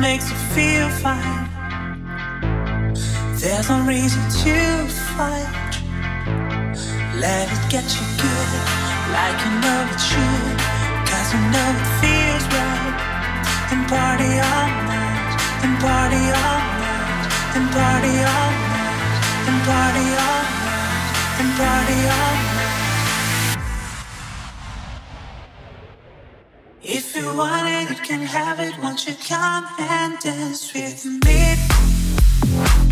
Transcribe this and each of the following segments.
makes you feel fine. There's no reason to fight. Let it get you good, like you know it should. Cause you know it feels right. And party all night, and party all night, and party all night, and party all night, and party all night. you want it, you can have it. Won't you come and dance with me?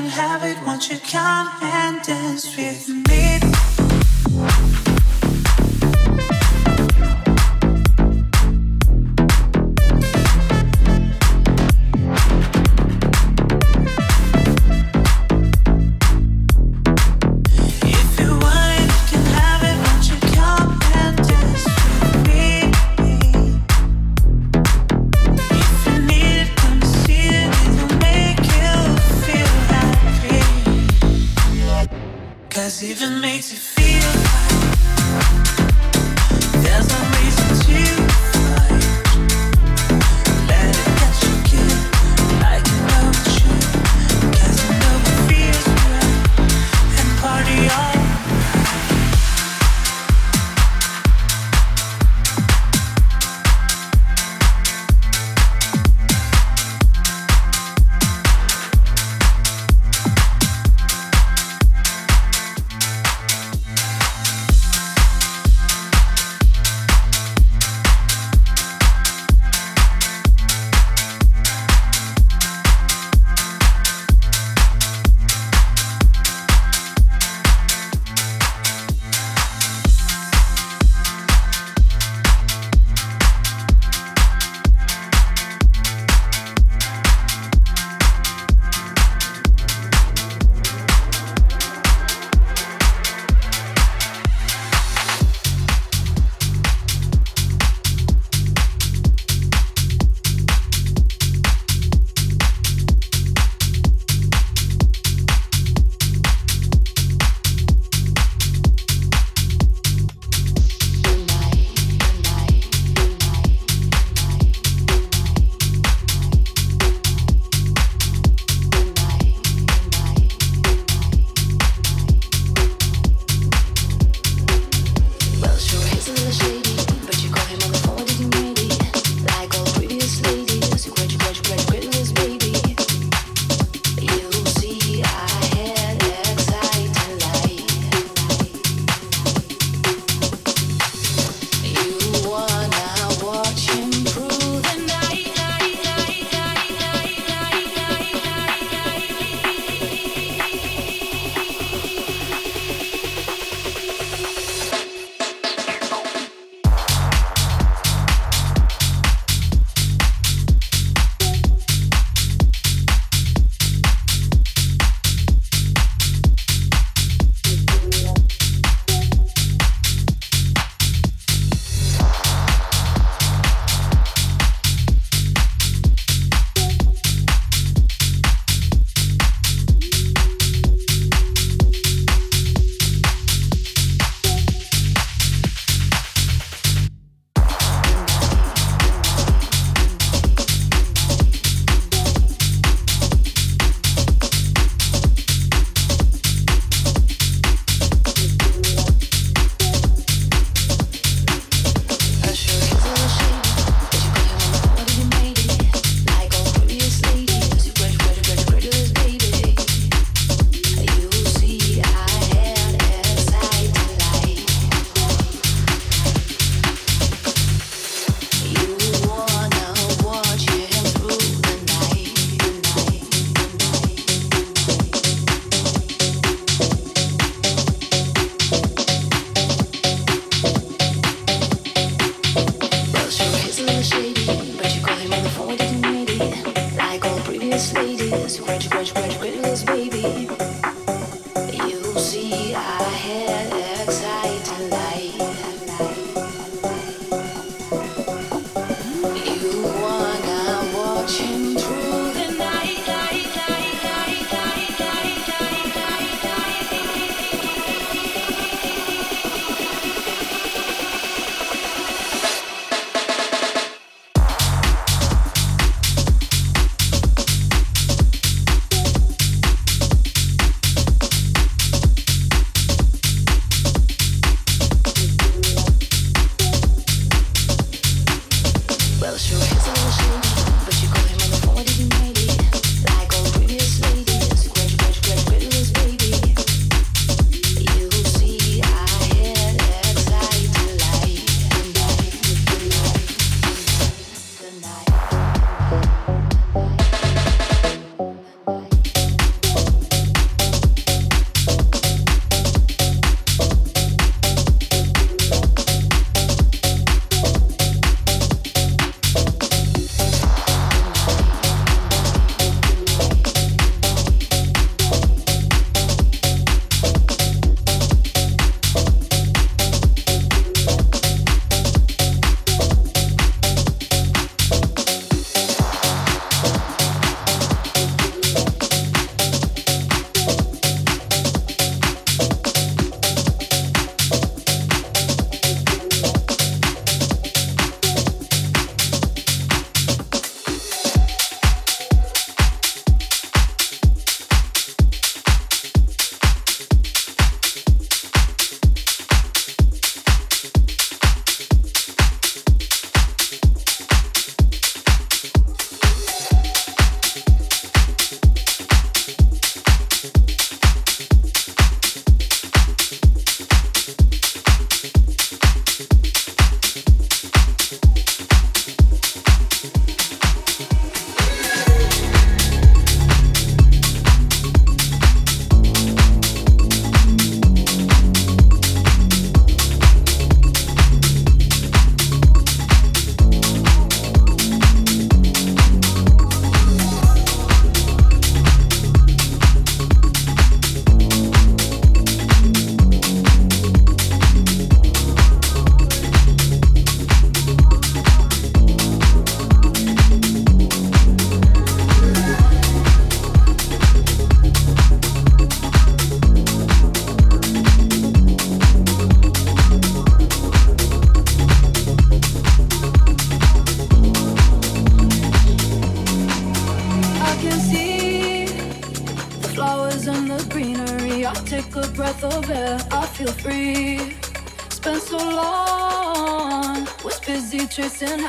can have it once you come and dance with me.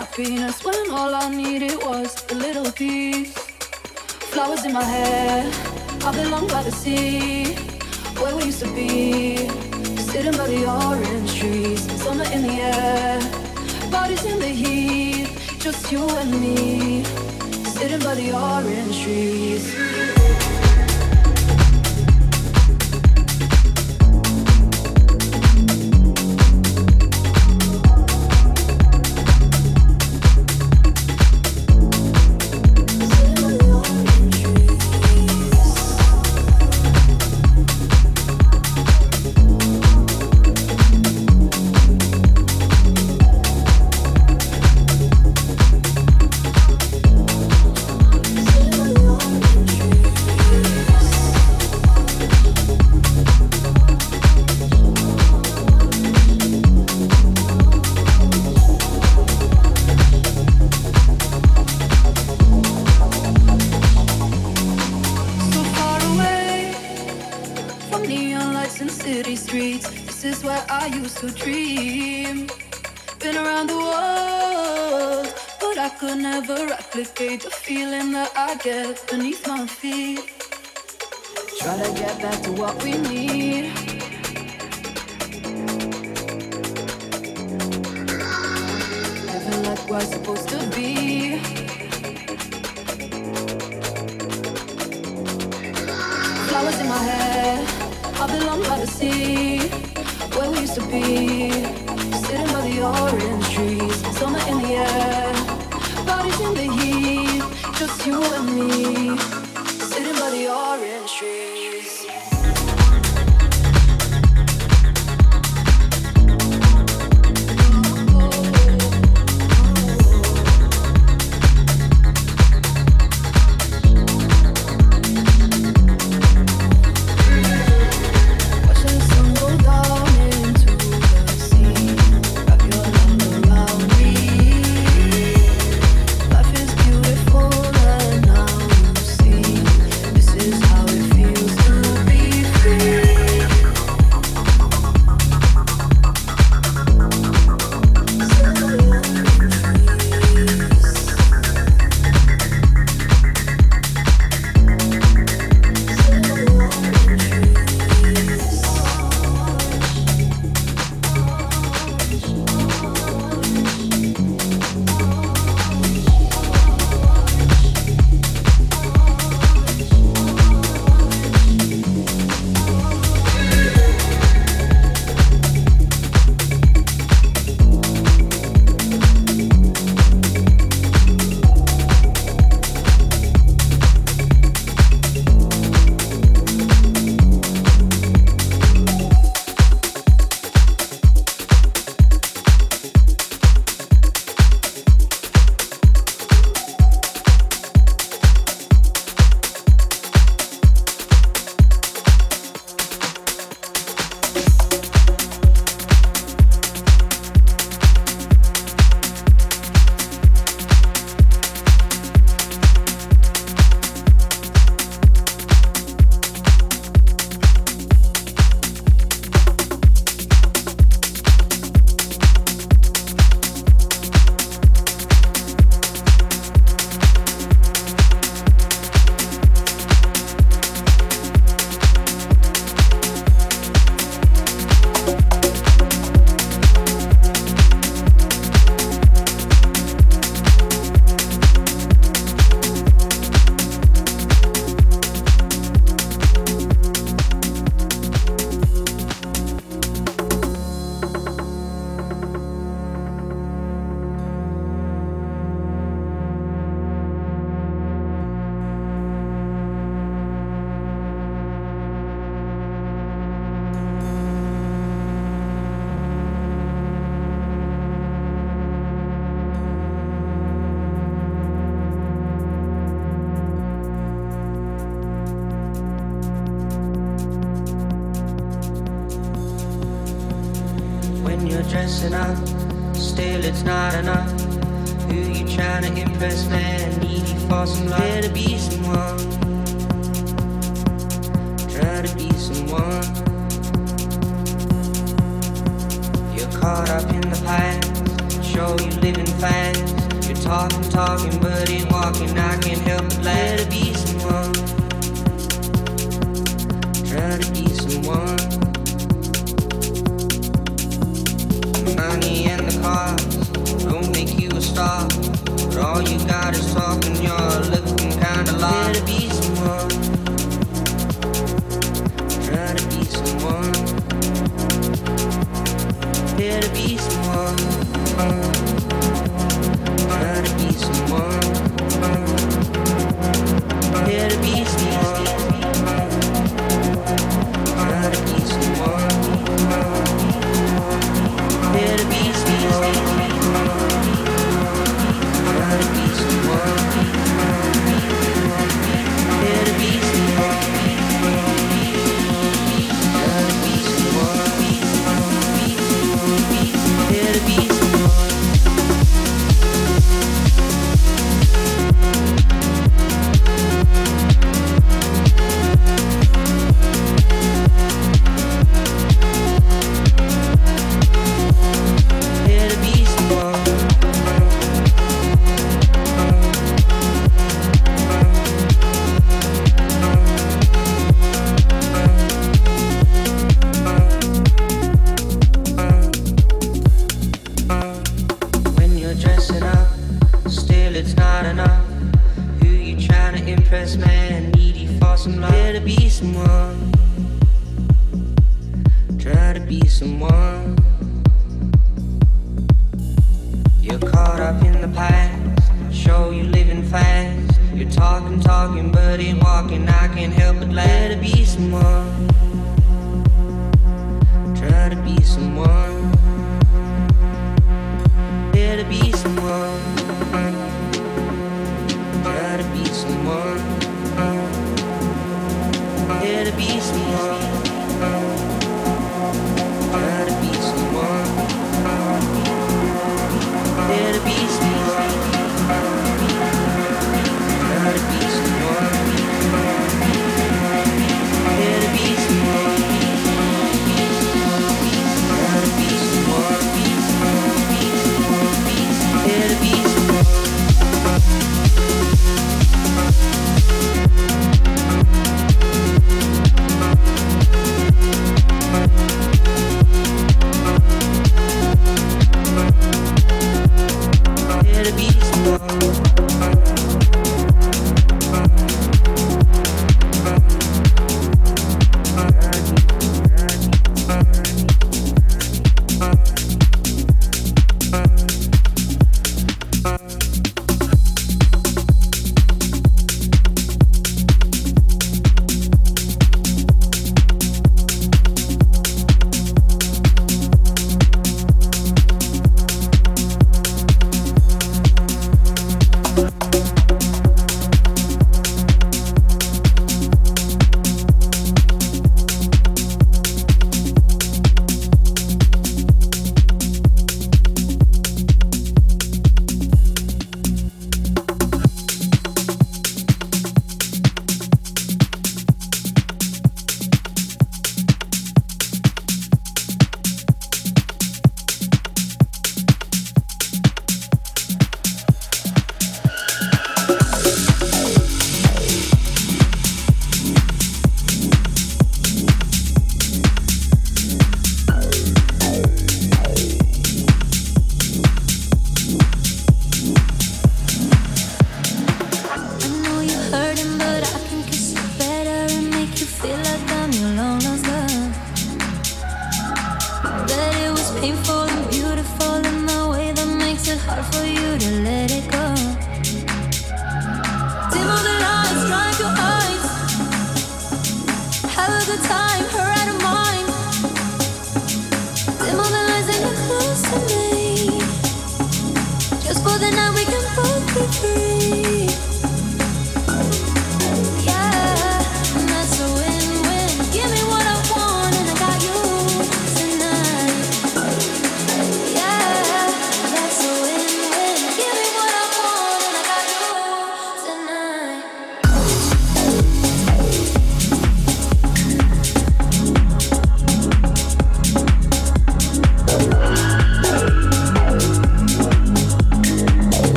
Happiness when all I needed was a little peace. Flowers in my hair, I belong by the sea, Flowers in my hair, I belong by the sea, where we used to be. Sitting by the orange trees, summer in the air. Bodies in the heat, just you and me, caught up in the past. Show you living fast. You're talking, talking, but ain't walking. I can't help but let to be someone. Try to be someone. money and the cars don't make you a star. But all you got is talking, you're looking kinda lost. Try to be someone. Try to be someone. To be someone. Be. beach tomorrow.